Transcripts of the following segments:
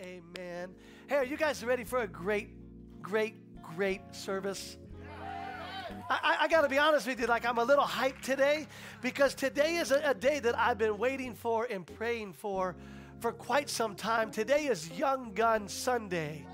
Amen. Hey, are you guys ready for a great, great, great service? I, I got to be honest with you, like I'm a little hyped today because today is a, a day that I've been waiting for and praying for for quite some time. Today is Young Gun Sunday.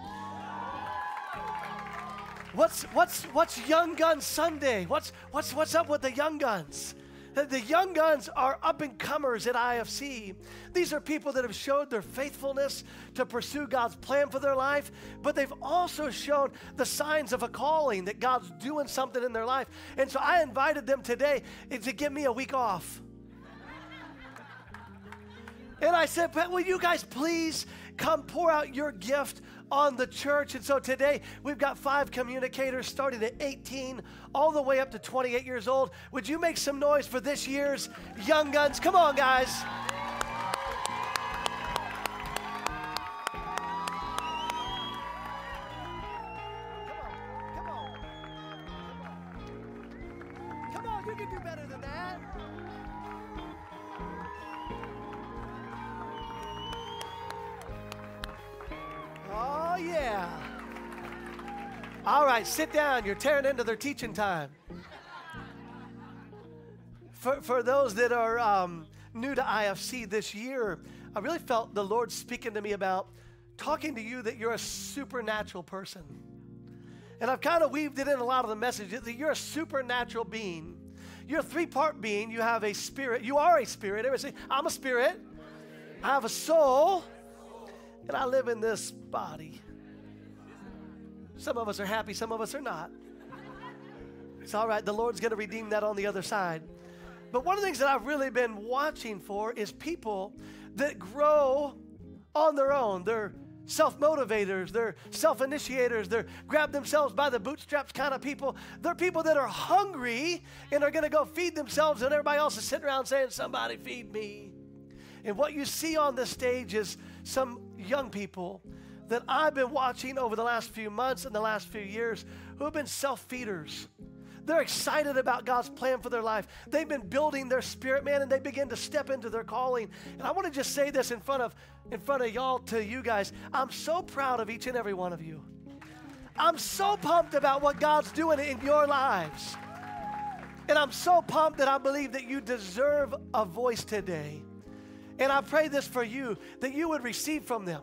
What's what's what's Young Gun Sunday? What's what's what's up with the Young Guns? The young guns are up and comers at IFC. These are people that have showed their faithfulness to pursue God's plan for their life, but they've also shown the signs of a calling that God's doing something in their life. And so I invited them today to give me a week off. And I said, Will you guys please come pour out your gift on the church. And so today we've got five communicators starting at 18 all the way up to 28 years old. Would you make some noise for this year's Young Guns? Come on, guys. Sit down. You're tearing into their teaching time. For, for those that are um, new to IFC this year, I really felt the Lord speaking to me about talking to you that you're a supernatural person. And I've kind of weaved it in a lot of the messages that you're a supernatural being. You're a three part being. You have a spirit. You are a spirit. Everybody say, I'm a spirit. I have a soul. And I live in this body. Some of us are happy, some of us are not. It's all right. The Lord's going to redeem that on the other side. But one of the things that I've really been watching for is people that grow on their own. They're self motivators, they're self initiators, they're grab themselves by the bootstraps kind of people. They're people that are hungry and are going to go feed themselves, and everybody else is sitting around saying, Somebody feed me. And what you see on the stage is some young people that I've been watching over the last few months and the last few years who have been self feeders. They're excited about God's plan for their life. They've been building their spirit, man, and they begin to step into their calling. And I want to just say this in front of in front of y'all to you guys. I'm so proud of each and every one of you. I'm so pumped about what God's doing in your lives. And I'm so pumped that I believe that you deserve a voice today. And I pray this for you that you would receive from them.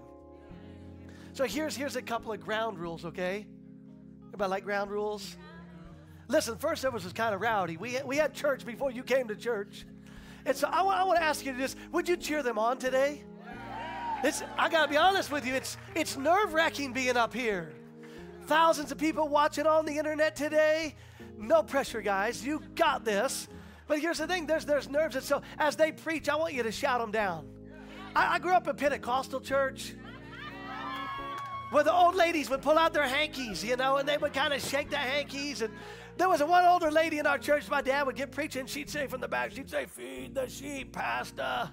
So here's, here's a couple of ground rules, okay? Everybody like ground rules? Listen, first service was kind of rowdy. We we had church before you came to church. And so I, I want to ask you this would you cheer them on today? It's, I got to be honest with you, it's, it's nerve wracking being up here. Thousands of people watching on the internet today. No pressure, guys. You got this. But here's the thing there's, there's nerves. And so as they preach, I want you to shout them down. I, I grew up in Pentecostal church where the old ladies would pull out their hankies, you know, and they would kind of shake their hankies. And there was one older lady in our church, my dad would get preaching, she'd say from the back, she'd say, Feed the sheep, Pastor.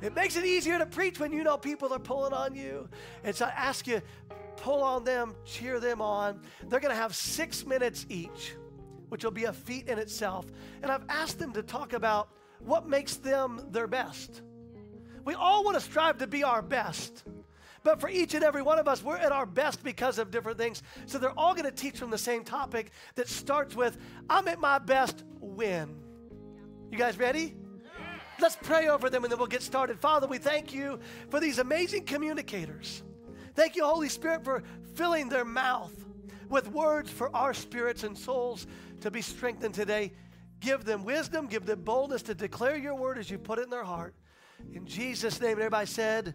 It makes it easier to preach when you know people are pulling on you. And so I ask you, pull on them, cheer them on. They're going to have six minutes each, which will be a feat in itself. And I've asked them to talk about what makes them their best. We all want to strive to be our best. But for each and every one of us, we're at our best because of different things. So they're all going to teach from the same topic that starts with I'm at my best when. You guys ready? Let's pray over them and then we'll get started. Father, we thank you for these amazing communicators. Thank you, Holy Spirit, for filling their mouth with words for our spirits and souls to be strengthened today. Give them wisdom, give them boldness to declare your word as you put it in their heart. In Jesus' name, everybody said,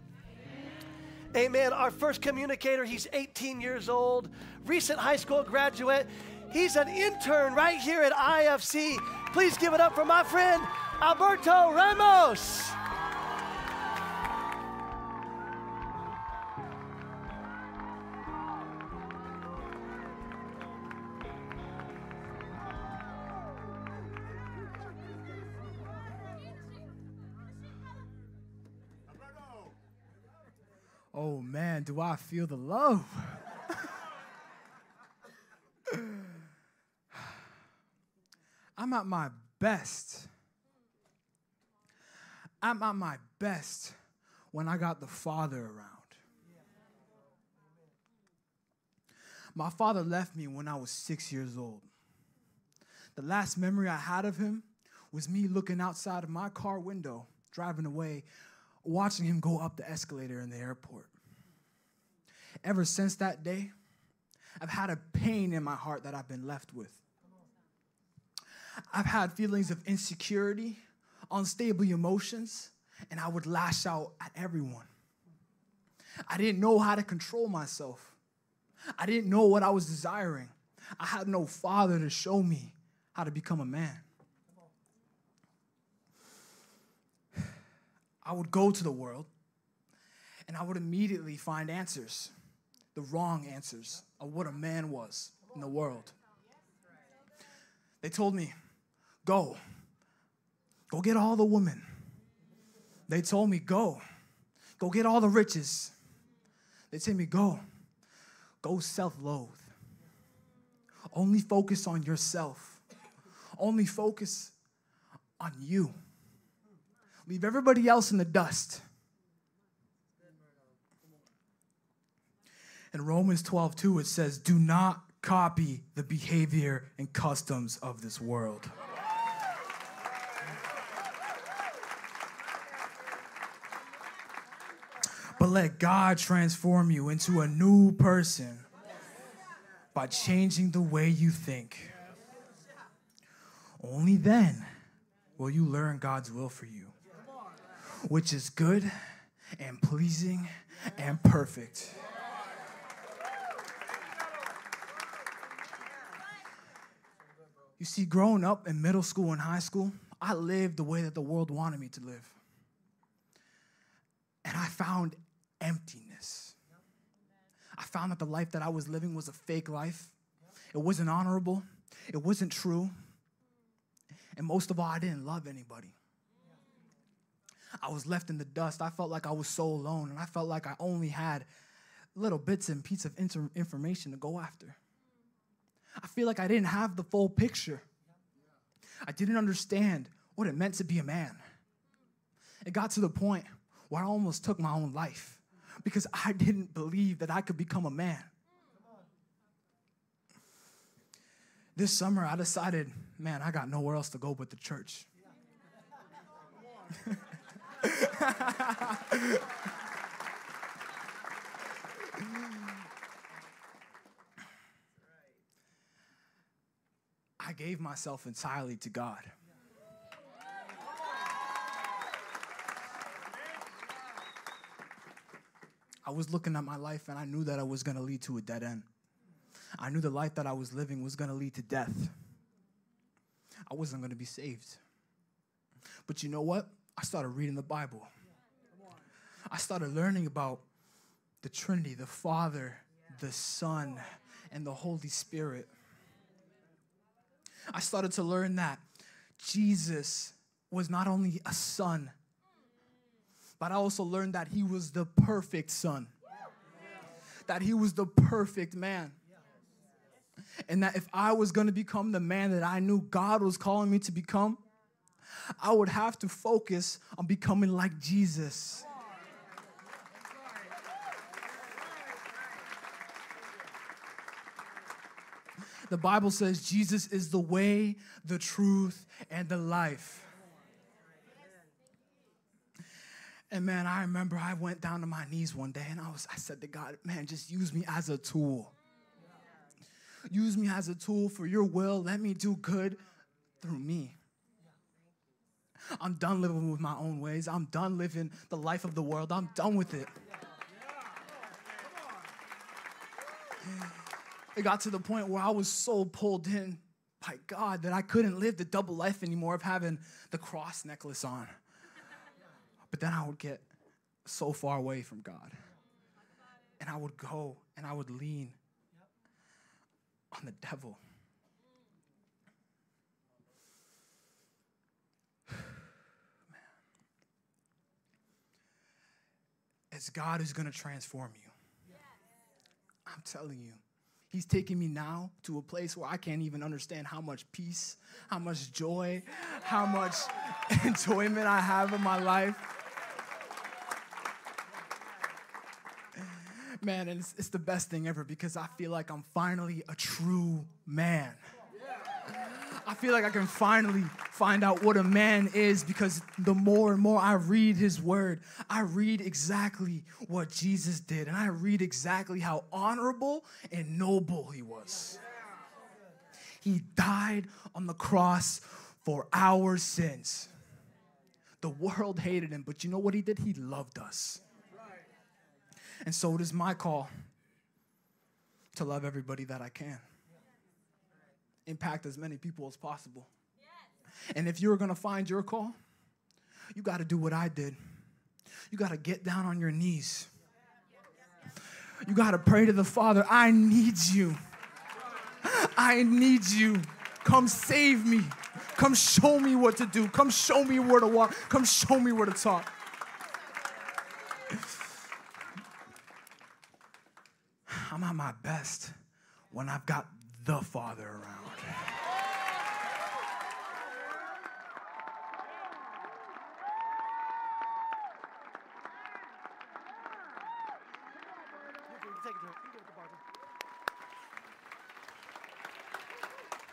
Amen. Our first communicator, he's 18 years old, recent high school graduate. He's an intern right here at IFC. Please give it up for my friend, Alberto Ramos. Oh man, do I feel the love? I'm at my best. I'm at my best when I got the Father around. My father left me when I was six years old. The last memory I had of him was me looking outside of my car window, driving away, watching him go up the escalator in the airport. Ever since that day, I've had a pain in my heart that I've been left with. I've had feelings of insecurity, unstable emotions, and I would lash out at everyone. I didn't know how to control myself. I didn't know what I was desiring. I had no father to show me how to become a man. I would go to the world and I would immediately find answers, the wrong answers of what a man was in the world. They told me, go, go get all the women. They told me, go, go get all the riches. They told me, go, go self loathe. Only focus on yourself. Only focus on you. Leave everybody else in the dust. In Romans 12, 2, it says, Do not copy the behavior and customs of this world. But let God transform you into a new person by changing the way you think. Only then will you learn God's will for you, which is good and pleasing and perfect. You see, growing up in middle school and high school, I lived the way that the world wanted me to live. And I found emptiness. I found that the life that I was living was a fake life. It wasn't honorable, it wasn't true. And most of all, I didn't love anybody. I was left in the dust. I felt like I was so alone, and I felt like I only had little bits and pieces of inter- information to go after. I feel like I didn't have the full picture. I didn't understand what it meant to be a man. It got to the point where I almost took my own life because I didn't believe that I could become a man. This summer, I decided, man, I got nowhere else to go but the church. I gave myself entirely to God. I was looking at my life and I knew that I was going to lead to a dead end. I knew the life that I was living was going to lead to death. I wasn't going to be saved. But you know what? I started reading the Bible. I started learning about the Trinity, the Father, the Son, and the Holy Spirit. I started to learn that Jesus was not only a son, but I also learned that he was the perfect son, that he was the perfect man. And that if I was gonna become the man that I knew God was calling me to become, I would have to focus on becoming like Jesus. The Bible says Jesus is the way, the truth, and the life. And man, I remember I went down to my knees one day and I was I said to God, man, just use me as a tool. Use me as a tool for your will. Let me do good through me. I'm done living with my own ways. I'm done living the life of the world. I'm done with it. It got to the point where I was so pulled in by God that I couldn't live the double life anymore of having the cross necklace on. But then I would get so far away from God. And I would go and I would lean on the devil. Because God is going to transform you. I'm telling you. He's taking me now to a place where I can't even understand how much peace, how much joy, how much enjoyment I have in my life. Man, it's, it's the best thing ever because I feel like I'm finally a true man. I feel like I can finally find out what a man is because the more and more I read his word, I read exactly what Jesus did and I read exactly how honorable and noble he was. He died on the cross for our sins. The world hated him, but you know what he did? He loved us. And so it is my call to love everybody that I can impact as many people as possible. Yes. And if you're gonna find your call, you gotta do what I did. You gotta get down on your knees. You gotta pray to the Father, I need you. I need you. Come save me. Come show me what to do. Come show me where to walk. Come show me where to talk. I'm at my best when I've got the Father around.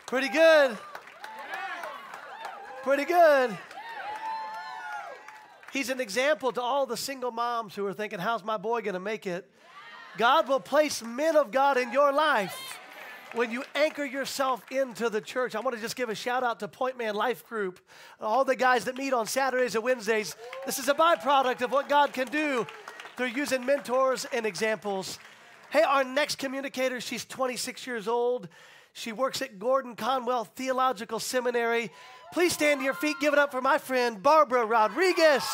Pretty good. Pretty good. He's an example to all the single moms who are thinking, How's my boy going to make it? God will place men of God in your life when you anchor yourself into the church. I want to just give a shout out to Point Man Life Group, all the guys that meet on Saturdays and Wednesdays. This is a byproduct of what God can do through using mentors and examples. Hey, our next communicator, she's 26 years old. She works at Gordon Conwell Theological Seminary. Please stand to your feet. Give it up for my friend, Barbara Rodriguez.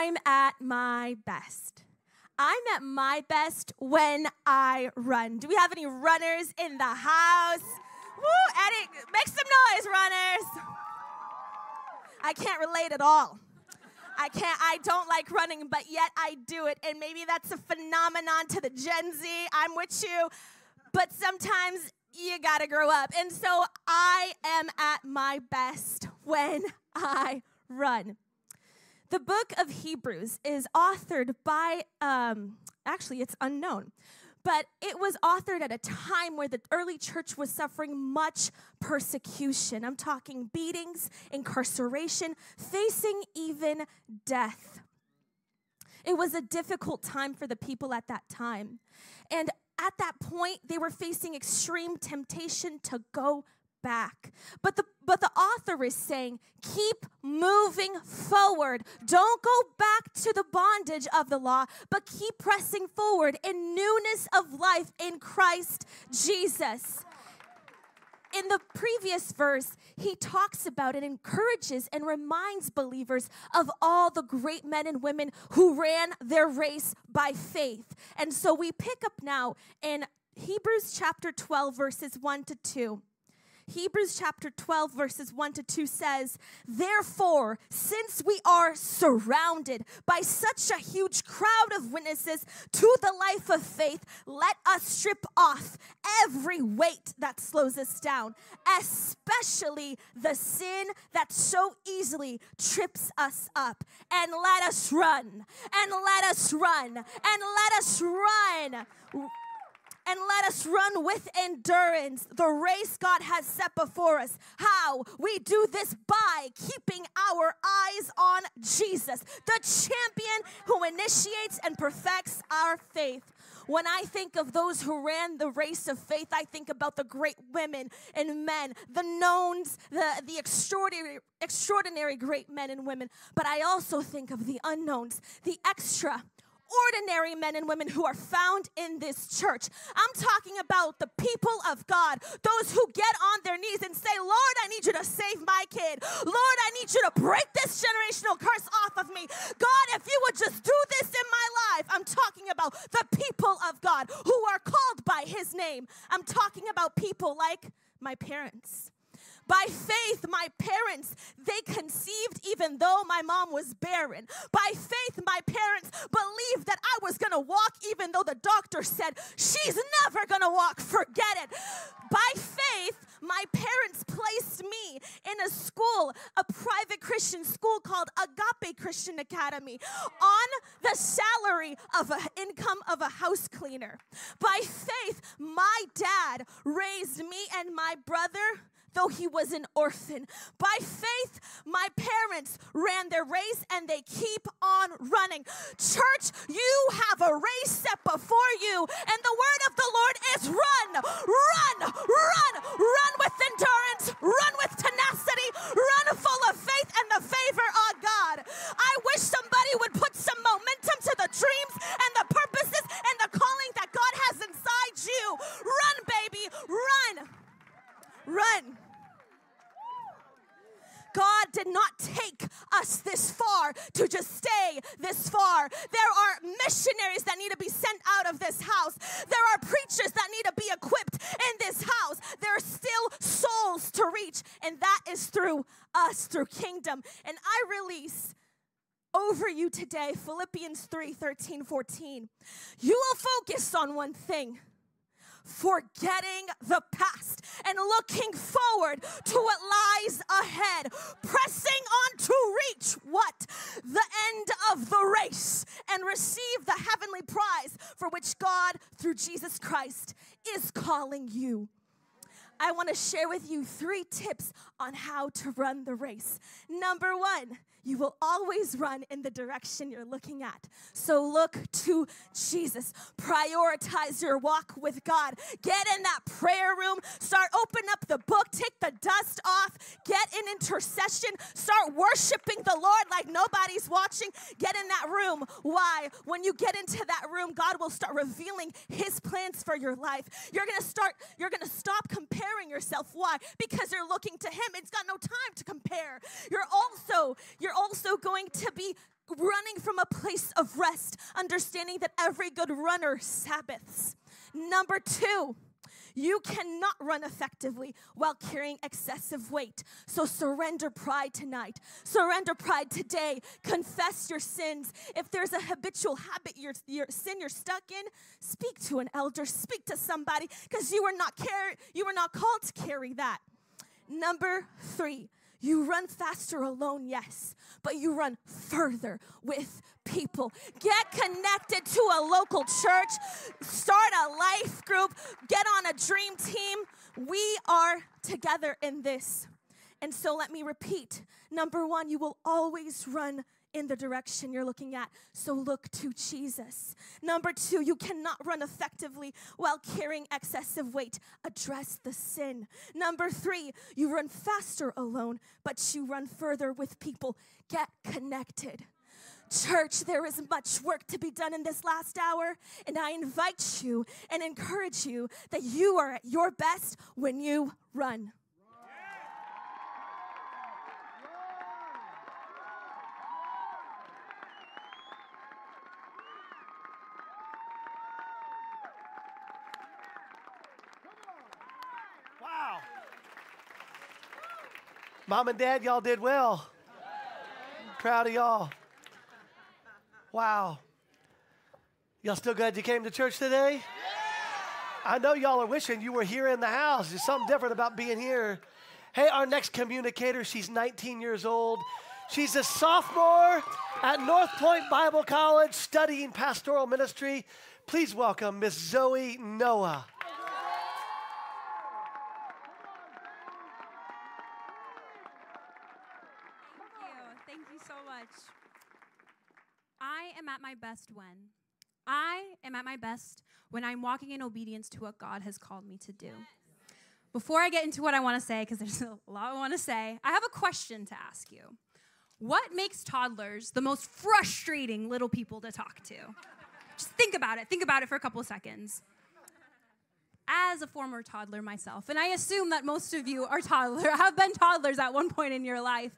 I'm at my best. I'm at my best when I run. Do we have any runners in the house? Woo, Eddie, make some noise, runners. I can't relate at all. I can't, I don't like running, but yet I do it. And maybe that's a phenomenon to the Gen Z. I'm with you. But sometimes you gotta grow up. And so I am at my best when I run. The book of Hebrews is authored by, um, actually, it's unknown, but it was authored at a time where the early church was suffering much persecution. I'm talking beatings, incarceration, facing even death. It was a difficult time for the people at that time. And at that point, they were facing extreme temptation to go back. But the but the author is saying, keep moving forward. Don't go back to the bondage of the law, but keep pressing forward in newness of life in Christ Jesus. In the previous verse, he talks about and encourages and reminds believers of all the great men and women who ran their race by faith. And so we pick up now in Hebrews chapter 12, verses 1 to 2. Hebrews chapter 12, verses 1 to 2 says, Therefore, since we are surrounded by such a huge crowd of witnesses to the life of faith, let us strip off every weight that slows us down, especially the sin that so easily trips us up. And let us run, and let us run, and let us run and let us run with endurance the race God has set before us. How? We do this by keeping our eyes on Jesus, the champion who initiates and perfects our faith. When I think of those who ran the race of faith, I think about the great women and men, the knowns, the, the extraordinary, extraordinary great men and women. But I also think of the unknowns, the extra ordinary men and women who are found in this church. I'm talking about the people of God, those who get on their knees and say, Lord, I need you to save my kid. Lord, I need you to break this generational curse off of me. God, if you would just do this in my life. I'm talking about the people of God who are called by his name. I'm talking about people like my parents By faith, my parents, they conceived even though my mom was barren. By faith, my parents believed that I was going to walk even though the doctor said she's never going to walk. Forget it. By faith, my parents placed me in a school, a private Christian school called Agape Christian Academy, on the salary of an income of a house cleaner. By faith, my dad raised me and my brother though he was an orphan. By faith, my parents ran their race and they keep on running. Church, you have a race set before you, and the word of the Lord is run, run, run, run with endurance, run with tenacity, run full of faith and the favor of God. I wish somebody would put some momentum to the dreams and the purposes and the calling that God has inside you. Run, baby, run. Run. God did not take us this far to just stay this far. There are missionaries that need to be sent out of this house. There are preachers that need to be equipped in this house. There are still souls to reach, and that is through us, through kingdom. And I release over you today Philippians 3 13, 14. You will focus on one thing forgetting the past and looking forward to what lies ahead, pressing on to reach what? The end of the race and receive the heavenly prize for which God, through Jesus Christ, is calling you. I want to share with you three tips on how to run the race. Number one, you will always run in the direction you're looking at. So look to Jesus. Prioritize your walk with God. Get in that prayer room. Start open up the book. Take the dust off. Get in intercession. Start worshiping the Lord like nobody's watching. Get in that room. Why? When you get into that room, God will start revealing his plans for your life. You're going to start you're going to stop comparing yourself. Why? Because you're looking to him. It's got no time to compare. You're also you're also going to be running from a place of rest, understanding that every good runner Sabbaths. Number two, you cannot run effectively while carrying excessive weight. So surrender pride tonight. Surrender pride today. Confess your sins. If there's a habitual habit, your, your sin you're stuck in, speak to an elder, speak to somebody, because you were not car- you were not called to carry that. Number three, you run faster alone, yes, but you run further with people. Get connected to a local church, start a life group, get on a dream team. We are together in this. And so let me repeat number one, you will always run in the direction you're looking at. So look to Jesus. Number two, you cannot run effectively while carrying excessive weight. Address the sin. Number three, you run faster alone, but you run further with people. Get connected. Church, there is much work to be done in this last hour, and I invite you and encourage you that you are at your best when you run. Wow. Mom and Dad, y'all did well. Proud of y'all. Wow. Y'all still glad you came to church today? I know y'all are wishing you were here in the house. There's something different about being here. Hey, our next communicator, she's 19 years old. She's a sophomore at North Point Bible College studying pastoral ministry. Please welcome Miss Zoe Noah. Thank you. Thank you so much. I am at my best when? I am at my best when I'm walking in obedience to what God has called me to do. Before I get into what I want to say, because there's a lot I want to say, I have a question to ask you. What makes toddlers the most frustrating little people to talk to? Just think about it. Think about it for a couple of seconds. As a former toddler myself, and I assume that most of you are toddler, have been toddlers at one point in your life.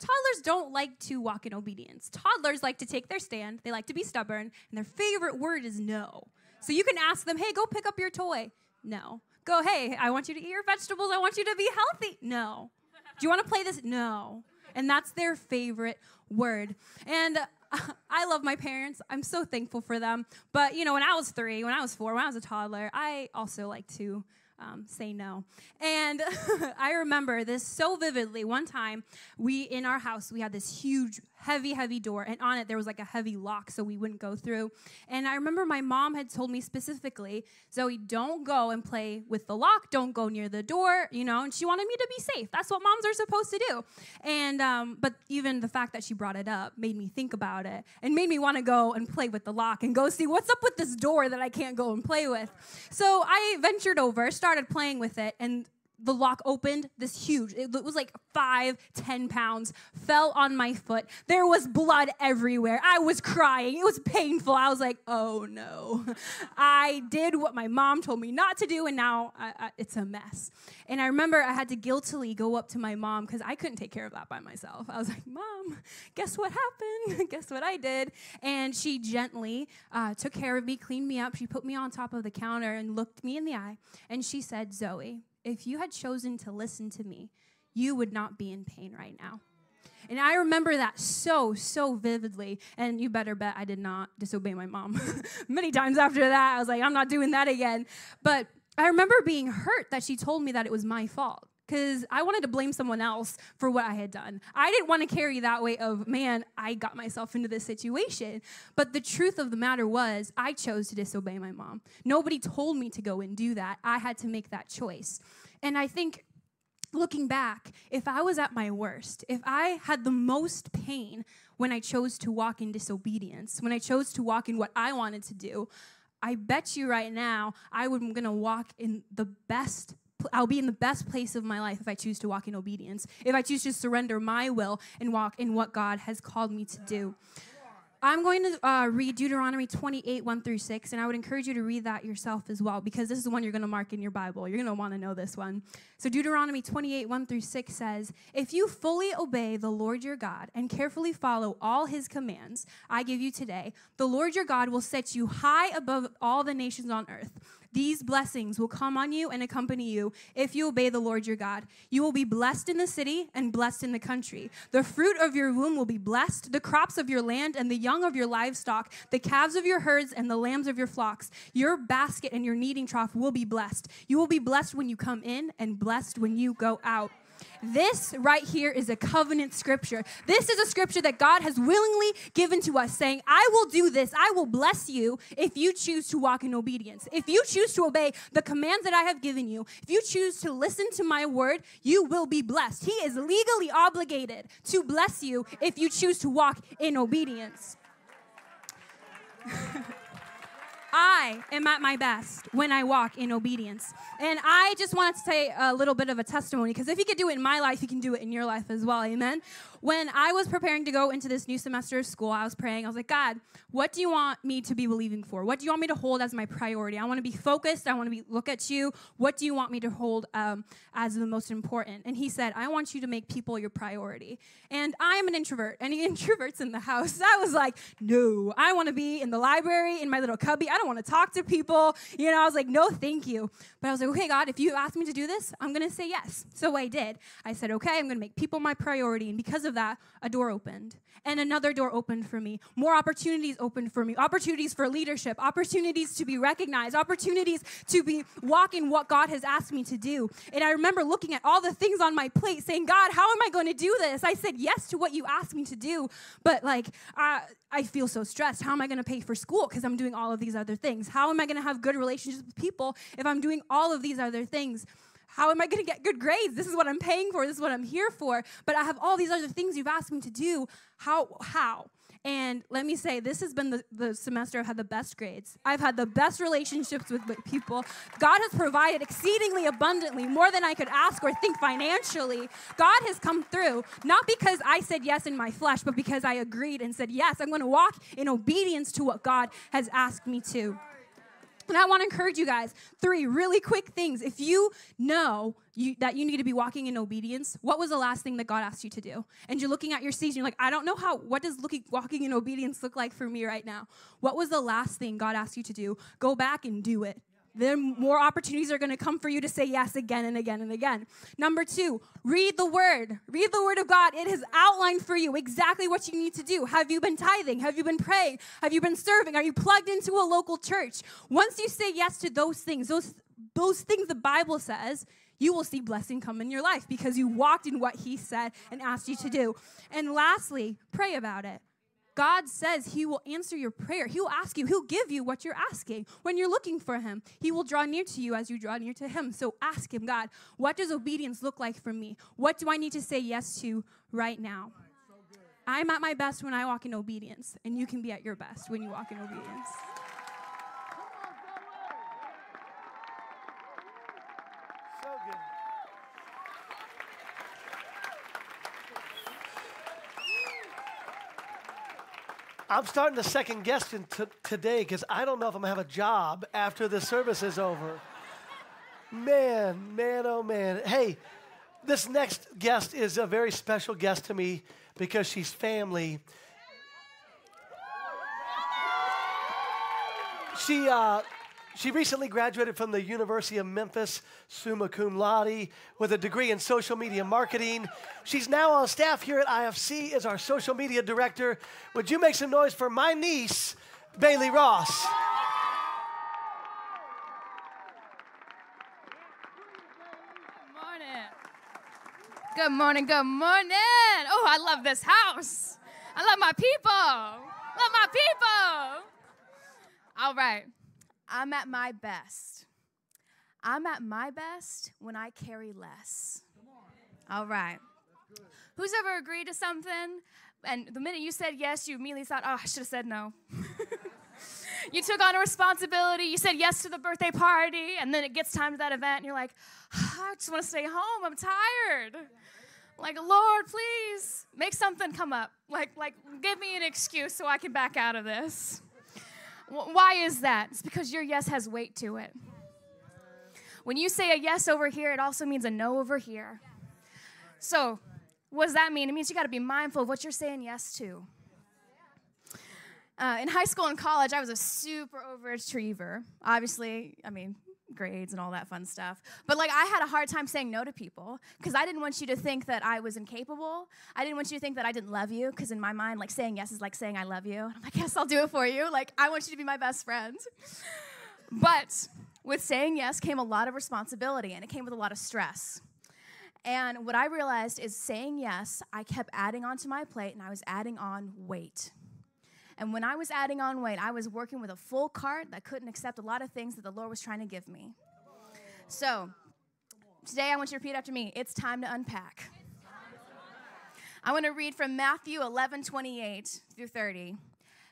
Toddlers don't like to walk in obedience. Toddlers like to take their stand, they like to be stubborn, and their favorite word is no. So you can ask them, hey, go pick up your toy. No. Go, hey, I want you to eat your vegetables. I want you to be healthy. No. Do you want to play this? No. And that's their favorite word. And uh, I love my parents. I'm so thankful for them. But, you know, when I was three, when I was four, when I was a toddler, I also like to um, say no. And I remember this so vividly. One time, we in our house, we had this huge, heavy, heavy door, and on it there was like a heavy lock so we wouldn't go through. And I remember my mom had told me specifically, Zoe, don't go and play with the lock, don't go near the door, you know, and she wanted me to be safe. That's what moms are supposed to do. And, um, but even the fact that she brought it up made me think about it and made me want to go and play with the lock and go see what's up with this door that I can't go and play with. So I ventured over, started playing with it, and the lock opened this huge it was like five ten pounds fell on my foot. There was blood everywhere. I was crying. It was painful. I was like oh no. I did what my mom told me not to do and now I, I, it's a mess. And i remember i had to guiltily go up to my mom because i couldn't take care of that by myself. I was like mom guess what happened? Guess what i did? And she gently uh, took care of me cleaned me up. She put me on top of the counter and looked me in the eye and she said zoe if you had chosen to listen to me, you would not be in pain right now. And I remember that so, so vividly. And you better bet I did not disobey my mom. Many times after that, I was like, I'm not doing that again. But I remember being hurt that she told me that it was my fault because I wanted to blame someone else for what I had done. I didn't want to carry that weight of, man, I got myself into this situation. But the truth of the matter was, I chose to disobey my mom. Nobody told me to go and do that. I had to make that choice. And I think looking back, if I was at my worst, if I had the most pain when I chose to walk in disobedience, when I chose to walk in what I wanted to do, I bet you right now I am going to walk in the best I'll be in the best place of my life if I choose to walk in obedience, if I choose to surrender my will and walk in what God has called me to do. I'm going to uh, read Deuteronomy 28, 1 through 6, and I would encourage you to read that yourself as well because this is the one you're going to mark in your Bible. You're going to want to know this one. So, Deuteronomy 28, 1 through 6 says, If you fully obey the Lord your God and carefully follow all his commands I give you today, the Lord your God will set you high above all the nations on earth. These blessings will come on you and accompany you if you obey the Lord your God. You will be blessed in the city and blessed in the country. The fruit of your womb will be blessed, the crops of your land and the young of your livestock, the calves of your herds and the lambs of your flocks. Your basket and your kneading trough will be blessed. You will be blessed when you come in and blessed when you go out. This right here is a covenant scripture. This is a scripture that God has willingly given to us, saying, I will do this. I will bless you if you choose to walk in obedience. If you choose to obey the commands that I have given you, if you choose to listen to my word, you will be blessed. He is legally obligated to bless you if you choose to walk in obedience. I am at my best when I walk in obedience. And I just wanted to say a little bit of a testimony because if he could do it in my life, he can do it in your life as well. Amen. When I was preparing to go into this new semester of school, I was praying. I was like, God, what do you want me to be believing for? What do you want me to hold as my priority? I want to be focused. I want to be look at you. What do you want me to hold um, as the most important? And he said, I want you to make people your priority. And I'm an introvert. Any introverts in the house? I was like, no, I want to be in the library in my little cubby. I don't want to talk to people. You know, I was like, no, thank you. But I was like, okay, God, if you ask me to do this, I'm going to say yes. So I did. I said, okay, I'm going to make people my priority. And because of of that, a door opened. And another door opened for me. More opportunities opened for me. Opportunities for leadership, opportunities to be recognized, opportunities to be walking what God has asked me to do. And I remember looking at all the things on my plate saying, God, how am I going to do this? I said yes to what you asked me to do, but like, uh, I feel so stressed. How am I going to pay for school because I'm doing all of these other things? How am I going to have good relationships with people if I'm doing all of these other things? How am I going to get good grades? This is what I'm paying for. This is what I'm here for. But I have all these other things you've asked me to do. How? How? And let me say, this has been the, the semester I've had the best grades. I've had the best relationships with people. God has provided exceedingly abundantly, more than I could ask or think financially. God has come through, not because I said yes in my flesh, but because I agreed and said, yes, I'm going to walk in obedience to what God has asked me to. And I want to encourage you guys three really quick things. If you know you, that you need to be walking in obedience, what was the last thing that God asked you to do? And you're looking at your season, you're like, I don't know how, what does looking, walking in obedience look like for me right now? What was the last thing God asked you to do? Go back and do it. Then more opportunities are going to come for you to say yes again and again and again. Number two, read the word. Read the word of God. It has outlined for you exactly what you need to do. Have you been tithing? Have you been praying? Have you been serving? Are you plugged into a local church? Once you say yes to those things, those, those things the Bible says, you will see blessing come in your life because you walked in what He said and asked you to do. And lastly, pray about it. God says He will answer your prayer. He will ask you, He'll give you what you're asking. When you're looking for Him, He will draw near to you as you draw near to Him. So ask Him, God, what does obedience look like for me? What do I need to say yes to right now? I'm at my best when I walk in obedience, and you can be at your best when you walk in obedience. So good. I'm starting to second guess t- today because I don't know if I'm gonna have a job after the service is over. Man, man, oh man. Hey, this next guest is a very special guest to me because she's family. She uh, she recently graduated from the University of Memphis, summa cum laude, with a degree in social media marketing. She's now on staff here at IFC as our social media director. Would you make some noise for my niece, Bailey Ross? Good morning. Good morning, good morning. Oh, I love this house. I love my people. Love my people. All right. I'm at my best. I'm at my best when I carry less. All right. Who's ever agreed to something and the minute you said yes, you immediately thought, oh, I should have said no? you took on a responsibility, you said yes to the birthday party, and then it gets time to that event, and you're like, I just want to stay home. I'm tired. Like, Lord, please make something come up. Like, like, give me an excuse so I can back out of this. Wh- Why is that? It's because your yes has weight to it. When you say a yes over here, it also means a no over here. So, what does that mean? It means you got to be mindful of what you're saying yes to. Uh, in high school and college, I was a super overachiever. Obviously, I mean, grades and all that fun stuff. But like, I had a hard time saying no to people because I didn't want you to think that I was incapable. I didn't want you to think that I didn't love you because in my mind, like saying yes is like saying I love you. I'm like, yes, I'll do it for you. Like, I want you to be my best friend. But with saying yes came a lot of responsibility and it came with a lot of stress. And what I realized is saying yes, I kept adding onto my plate and I was adding on weight. And when I was adding on weight, I was working with a full cart that couldn't accept a lot of things that the Lord was trying to give me. So, today I want you to repeat after me it's time to unpack. I want to read from Matthew 11 28 through 30.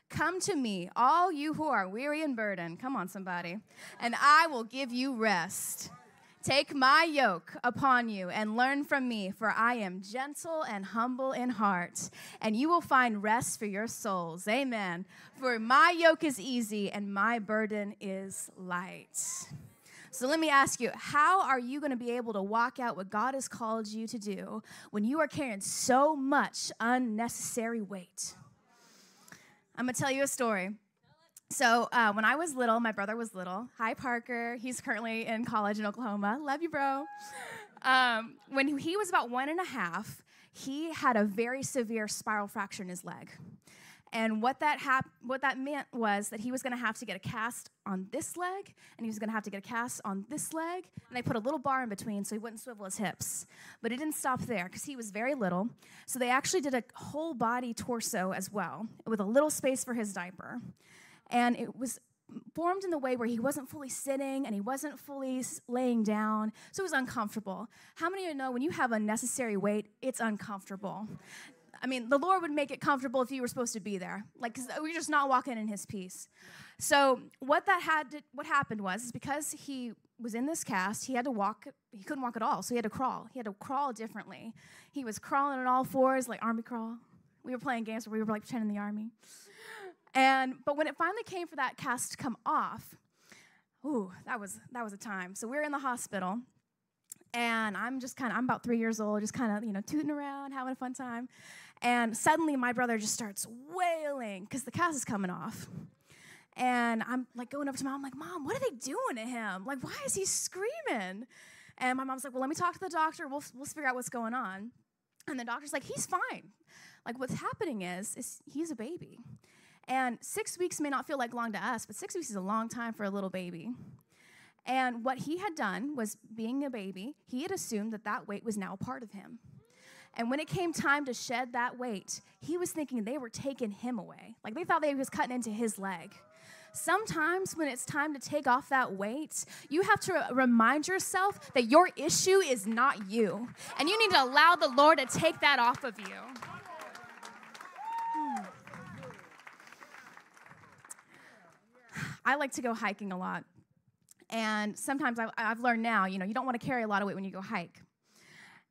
Come to me, all you who are weary and burdened. Come on, somebody. And I will give you rest. Take my yoke upon you and learn from me, for I am gentle and humble in heart, and you will find rest for your souls. Amen. For my yoke is easy and my burden is light. So let me ask you, how are you going to be able to walk out what God has called you to do when you are carrying so much unnecessary weight? I'm going to tell you a story. So uh, when I was little, my brother was little. Hi, Parker. He's currently in college in Oklahoma. Love you, bro. Um, when he was about one and a half, he had a very severe spiral fracture in his leg. And what that hap- what that meant was that he was going to have to get a cast on this leg, and he was going to have to get a cast on this leg, and they put a little bar in between so he wouldn't swivel his hips. But it didn't stop there because he was very little. So they actually did a whole body torso as well, with a little space for his diaper and it was formed in the way where he wasn't fully sitting and he wasn't fully laying down, so it was uncomfortable. How many of you know when you have unnecessary weight, it's uncomfortable? I mean, the Lord would make it comfortable if you were supposed to be there, like because we're just not walking in His peace. So what that had, to, what happened was, is because he was in this cast, he had to walk. He couldn't walk at all, so he had to crawl. He had to crawl differently. He was crawling on all fours, like army crawl. We were playing games where we were like pretending the army. And but when it finally came for that cast to come off, ooh, that was that was a time. So we're in the hospital, and I'm just kind of I'm about three years old, just kind of you know tooting around, having a fun time, and suddenly my brother just starts wailing because the cast is coming off, And I'm like going up to mom, I'm like, Mom, what are they doing to him? Like, why is he screaming? And my mom's like, Well, let me talk to the doctor. We'll, we'll figure out what's going on. And the doctor's like, He's fine. Like, what's happening is, is he's a baby. And six weeks may not feel like long to us, but six weeks is a long time for a little baby. And what he had done was, being a baby, he had assumed that that weight was now a part of him. And when it came time to shed that weight, he was thinking they were taking him away. Like they thought they was cutting into his leg. Sometimes when it's time to take off that weight, you have to remind yourself that your issue is not you. And you need to allow the Lord to take that off of you. I like to go hiking a lot. And sometimes I, have learned now, you know, you don't want to carry a lot of weight when you go hike.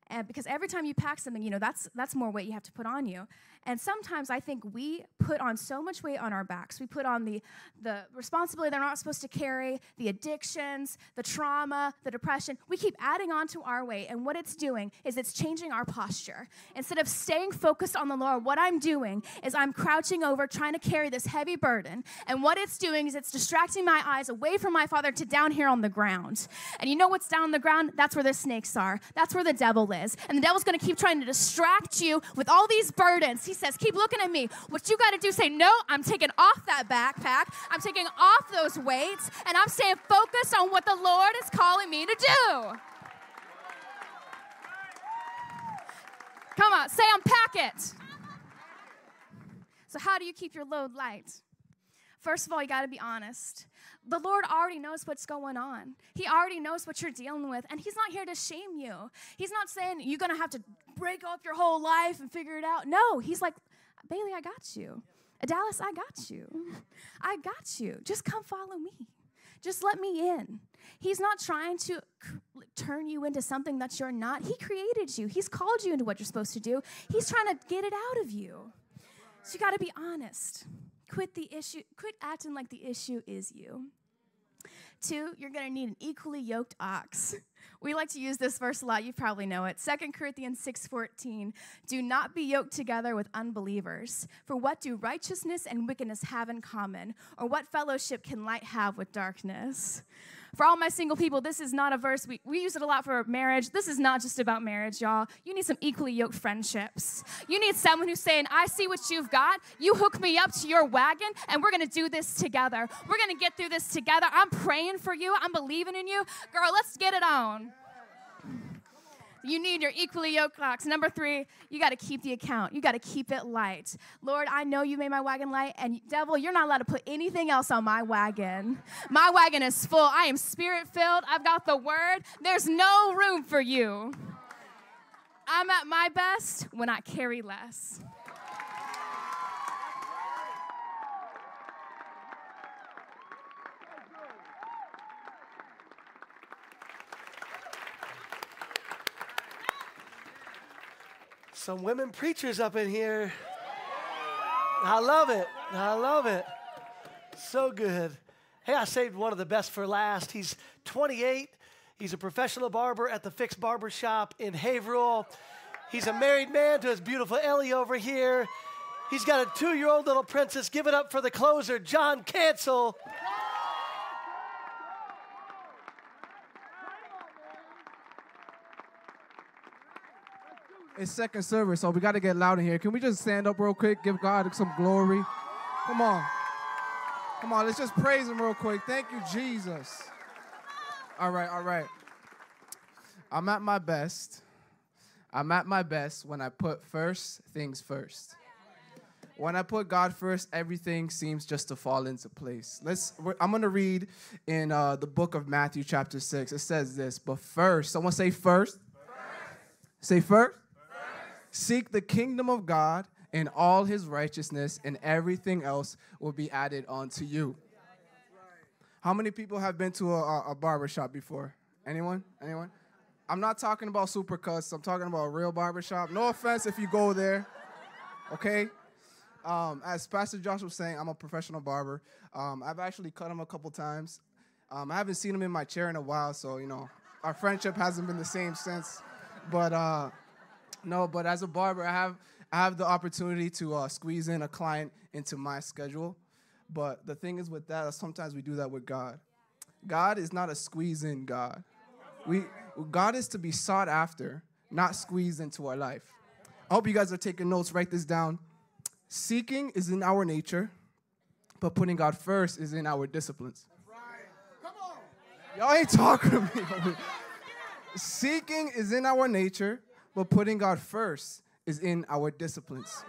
And because every time you pack something, you know, that's, that's more weight you have to put on you. And sometimes I think we put on so much weight on our backs. We put on the, the responsibility they're not supposed to carry, the addictions, the trauma, the depression. We keep adding on to our weight. And what it's doing is it's changing our posture. Instead of staying focused on the Lord, what I'm doing is I'm crouching over trying to carry this heavy burden. And what it's doing is it's distracting my eyes away from my Father to down here on the ground. And you know what's down on the ground? That's where the snakes are. That's where the devil is. And the devil's going to keep trying to distract you with all these burdens. He says, Keep looking at me. What you got to do, say, No, I'm taking off that backpack. I'm taking off those weights, and I'm staying focused on what the Lord is calling me to do. Come on, say, Unpack it. So, how do you keep your load light? First of all, you got to be honest. The Lord already knows what's going on. He already knows what you're dealing with, and He's not here to shame you. He's not saying you're going to have to break up your whole life and figure it out. No, He's like, Bailey, I got you. Dallas, I got you. I got you. Just come follow me. Just let me in. He's not trying to turn you into something that you're not. He created you, He's called you into what you're supposed to do. He's trying to get it out of you. So you got to be honest. Quit the issue, quit acting like the issue is you. Two, you're going to need an equally yoked ox. We like to use this verse a lot. You probably know it. 2 Corinthians 6:14. Do not be yoked together with unbelievers. For what do righteousness and wickedness have in common? Or what fellowship can light have with darkness? For all my single people, this is not a verse. We, we use it a lot for marriage. This is not just about marriage, y'all. You need some equally yoked friendships. You need someone who's saying, I see what you've got. You hook me up to your wagon, and we're going to do this together. We're going to get through this together. I'm praying for you. I'm believing in you. Girl, let's get it on. You need your equally yoked ox. Number three, you got to keep the account. You got to keep it light. Lord, I know you made my wagon light, and devil, you're not allowed to put anything else on my wagon. My wagon is full. I am spirit filled. I've got the word. There's no room for you. I'm at my best when I carry less. Some women preachers up in here. I love it. I love it. So good. Hey, I saved one of the best for last. He's 28. He's a professional barber at the Fix Barber Shop in Haverhill. He's a married man to his beautiful Ellie over here. He's got a two year old little princess. Give it up for the closer, John Cancel. It's second service, so we got to get loud in here. Can we just stand up real quick? Give God some glory. Come on. Come on, let's just praise Him real quick. Thank you, Jesus. All right, all right. I'm at my best. I'm at my best when I put first things first. When I put God first, everything seems just to fall into place. Let's. I'm gonna read in uh, the book of Matthew, chapter six. It says this, but first, someone say first. first. Say first. Seek the kingdom of God and all his righteousness, and everything else will be added onto you. How many people have been to a, a barber shop before? Anyone? Anyone? I'm not talking about supercuts. I'm talking about a real barber shop. No offense if you go there. Okay? Um, as Pastor Josh was saying, I'm a professional barber. Um, I've actually cut him a couple times. Um, I haven't seen him in my chair in a while, so you know, our friendship hasn't been the same since. But uh, no, but as a barber, I have I have the opportunity to uh, squeeze in a client into my schedule. But the thing is with that, sometimes we do that with God. God is not a squeeze in God. We God is to be sought after, not squeezed into our life. I hope you guys are taking notes. Write this down. Seeking is in our nature, but putting God first is in our disciplines. Y'all ain't talking to me. Seeking is in our nature, but putting God first is in our disciplines.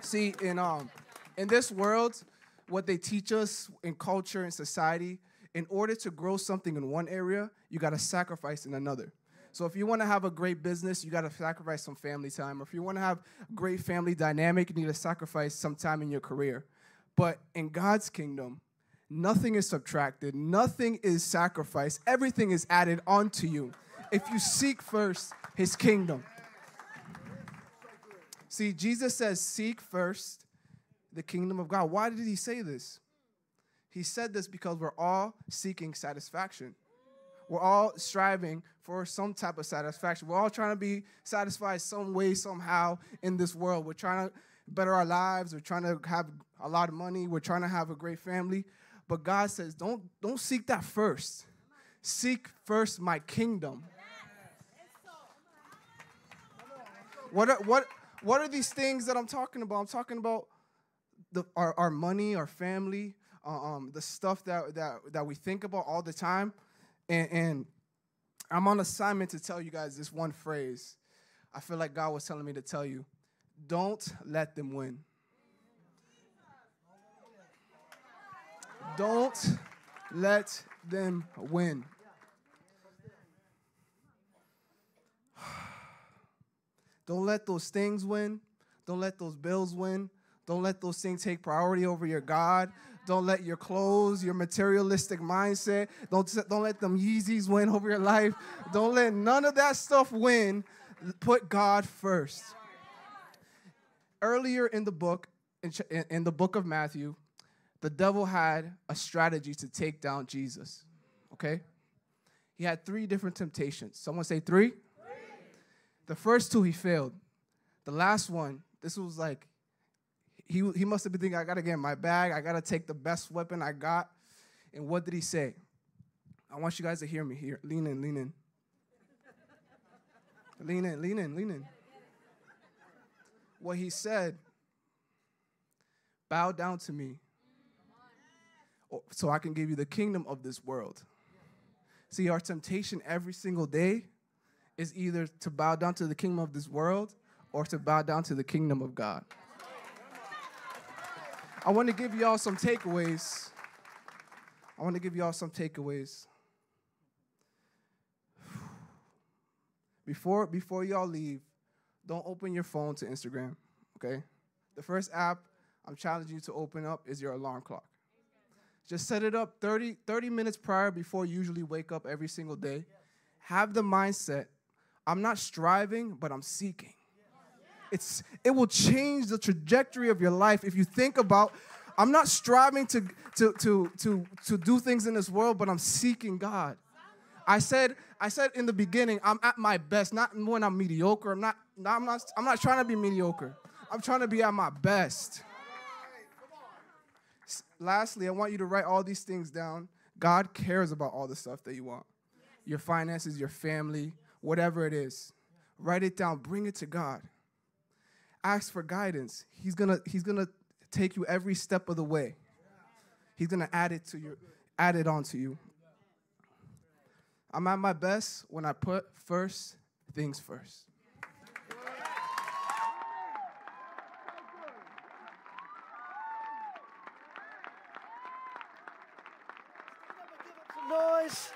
See, in um, in this world, what they teach us in culture and society, in order to grow something in one area, you got to sacrifice in another. So if you want to have a great business, you got to sacrifice some family time. Or if you want to have a great family dynamic, you need to sacrifice some time in your career. But in God's kingdom, nothing is subtracted, nothing is sacrificed, everything is added onto you. If you seek first his kingdom. See, Jesus says, Seek first the kingdom of God. Why did he say this? He said this because we're all seeking satisfaction. We're all striving for some type of satisfaction. We're all trying to be satisfied some way, somehow in this world. We're trying to better our lives. We're trying to have a lot of money. We're trying to have a great family. But God says, don't, don't seek that first. Seek first my kingdom. What are, what, what are these things that I'm talking about? I'm talking about the, our, our money, our family, uh, um, the stuff that, that, that we think about all the time. And, and I'm on assignment to tell you guys this one phrase. I feel like God was telling me to tell you don't let them win. Don't let them win. Don't let those things win. Don't let those bills win. Don't let those things take priority over your God. Don't let your clothes, your materialistic mindset, don't, don't let them Yeezys win over your life. Don't let none of that stuff win. Put God first. Earlier in the book, in, in the book of Matthew, the devil had a strategy to take down Jesus. Okay? He had three different temptations. Someone say three? The first two he failed. The last one, this was like he, he must have been thinking, I gotta get in my bag, I gotta take the best weapon I got. And what did he say? I want you guys to hear me here. Lean in, lean in. lean in, lean in, lean in. What he said, bow down to me so I can give you the kingdom of this world. See, our temptation every single day is either to bow down to the kingdom of this world or to bow down to the kingdom of God. I want to give y'all some takeaways. I want to give y'all some takeaways. Before, before y'all leave, don't open your phone to Instagram, okay? The first app I'm challenging you to open up is your alarm clock. Just set it up 30, 30 minutes prior before you usually wake up every single day. Have the mindset I'm not striving, but I'm seeking. It's, it will change the trajectory of your life if you think about I'm not striving to, to, to, to, to do things in this world, but I'm seeking God. I said, I said in the beginning, I'm at my best, not when I'm mediocre. I'm not, I'm not, I'm not trying to be mediocre. I'm trying to be at my best. Lastly, I want you to write all these things down. God cares about all the stuff that you want your finances, your family, whatever it is. Write it down, bring it to God ask for guidance. He's gonna he's gonna take you every step of the way. He's gonna add it to you, add it on to you. I'm at my best when I put first things first. Noise.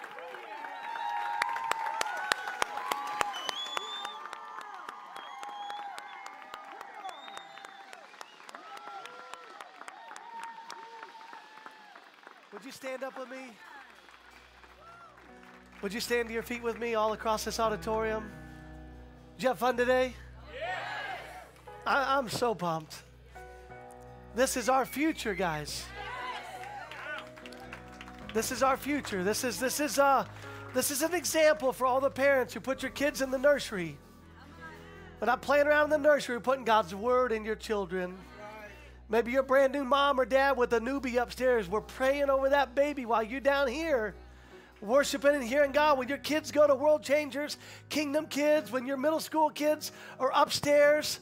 Would you stand up with me? Would you stand to your feet with me all across this auditorium? Did you have fun today? Yes. I, am so pumped. This is our future, guys. This is our future. This is this is uh this is an example for all the parents who put your kids in the nursery. We're not playing around in the nursery, putting God's word in your children. Maybe you're a brand new mom or dad with a newbie upstairs. We're praying over that baby while you're down here worshiping and hearing God. When your kids go to World Changers, Kingdom Kids, when your middle school kids are upstairs,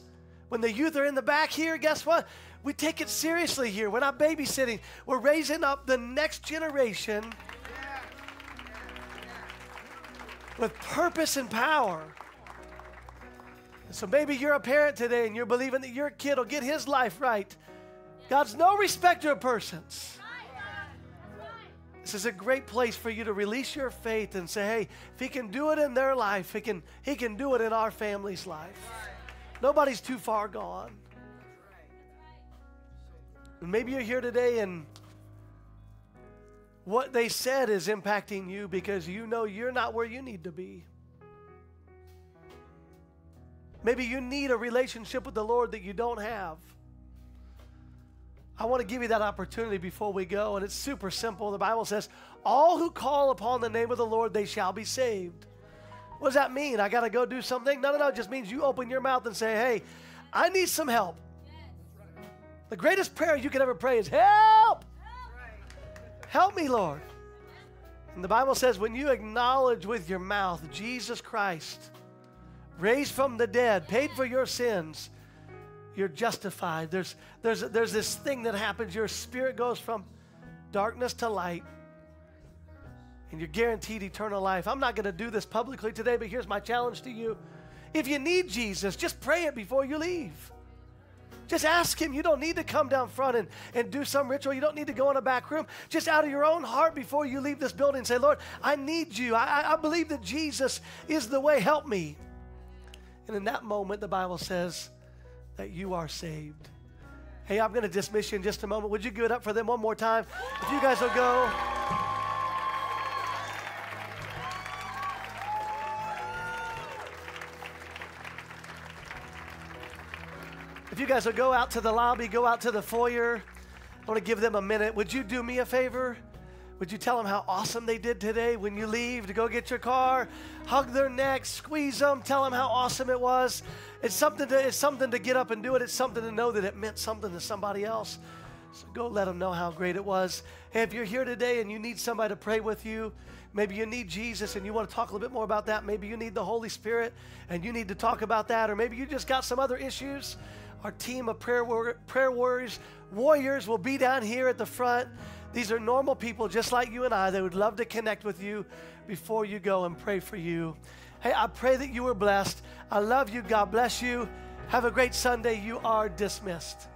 when the youth are in the back here, guess what? We take it seriously here. We're not babysitting, we're raising up the next generation with purpose and power. So maybe you're a parent today and you're believing that your kid will get his life right. God's no respecter of persons. Is a great place for you to release your faith and say, hey, if he can do it in their life, he can, he can do it in our family's life. Nobody's too far gone. And maybe you're here today and what they said is impacting you because you know you're not where you need to be. Maybe you need a relationship with the Lord that you don't have. I want to give you that opportunity before we go, and it's super simple. The Bible says, All who call upon the name of the Lord, they shall be saved. What does that mean? I got to go do something? No, no, no. It just means you open your mouth and say, Hey, I need some help. The greatest prayer you can ever pray is, Help! Help me, Lord. And the Bible says, when you acknowledge with your mouth Jesus Christ, raised from the dead, paid for your sins, you're justified. There's, there's, there's this thing that happens. Your spirit goes from darkness to light, and you're guaranteed eternal life. I'm not going to do this publicly today, but here's my challenge to you. If you need Jesus, just pray it before you leave. Just ask Him. You don't need to come down front and, and do some ritual. You don't need to go in a back room. Just out of your own heart before you leave this building, say, Lord, I need you. I, I believe that Jesus is the way. Help me. And in that moment, the Bible says that you are saved. Hey, I'm going to dismiss you in just a moment. Would you give it up for them one more time? If you guys will go. If you guys will go out to the lobby, go out to the foyer, I want to give them a minute. Would you do me a favor? Would you tell them how awesome they did today when you leave to go get your car? Hug their necks, squeeze them, tell them how awesome it was. It's something to, it's something to get up and do it. It's something to know that it meant something to somebody else. So go let them know how great it was. Hey, if you're here today and you need somebody to pray with you, maybe you need Jesus and you want to talk a little bit more about that. Maybe you need the Holy Spirit and you need to talk about that. Or maybe you just got some other issues. Our team of prayer, prayer warriors, warriors will be down here at the front. These are normal people just like you and I. They would love to connect with you before you go and pray for you. Hey, I pray that you were blessed. I love you. God bless you. Have a great Sunday. You are dismissed.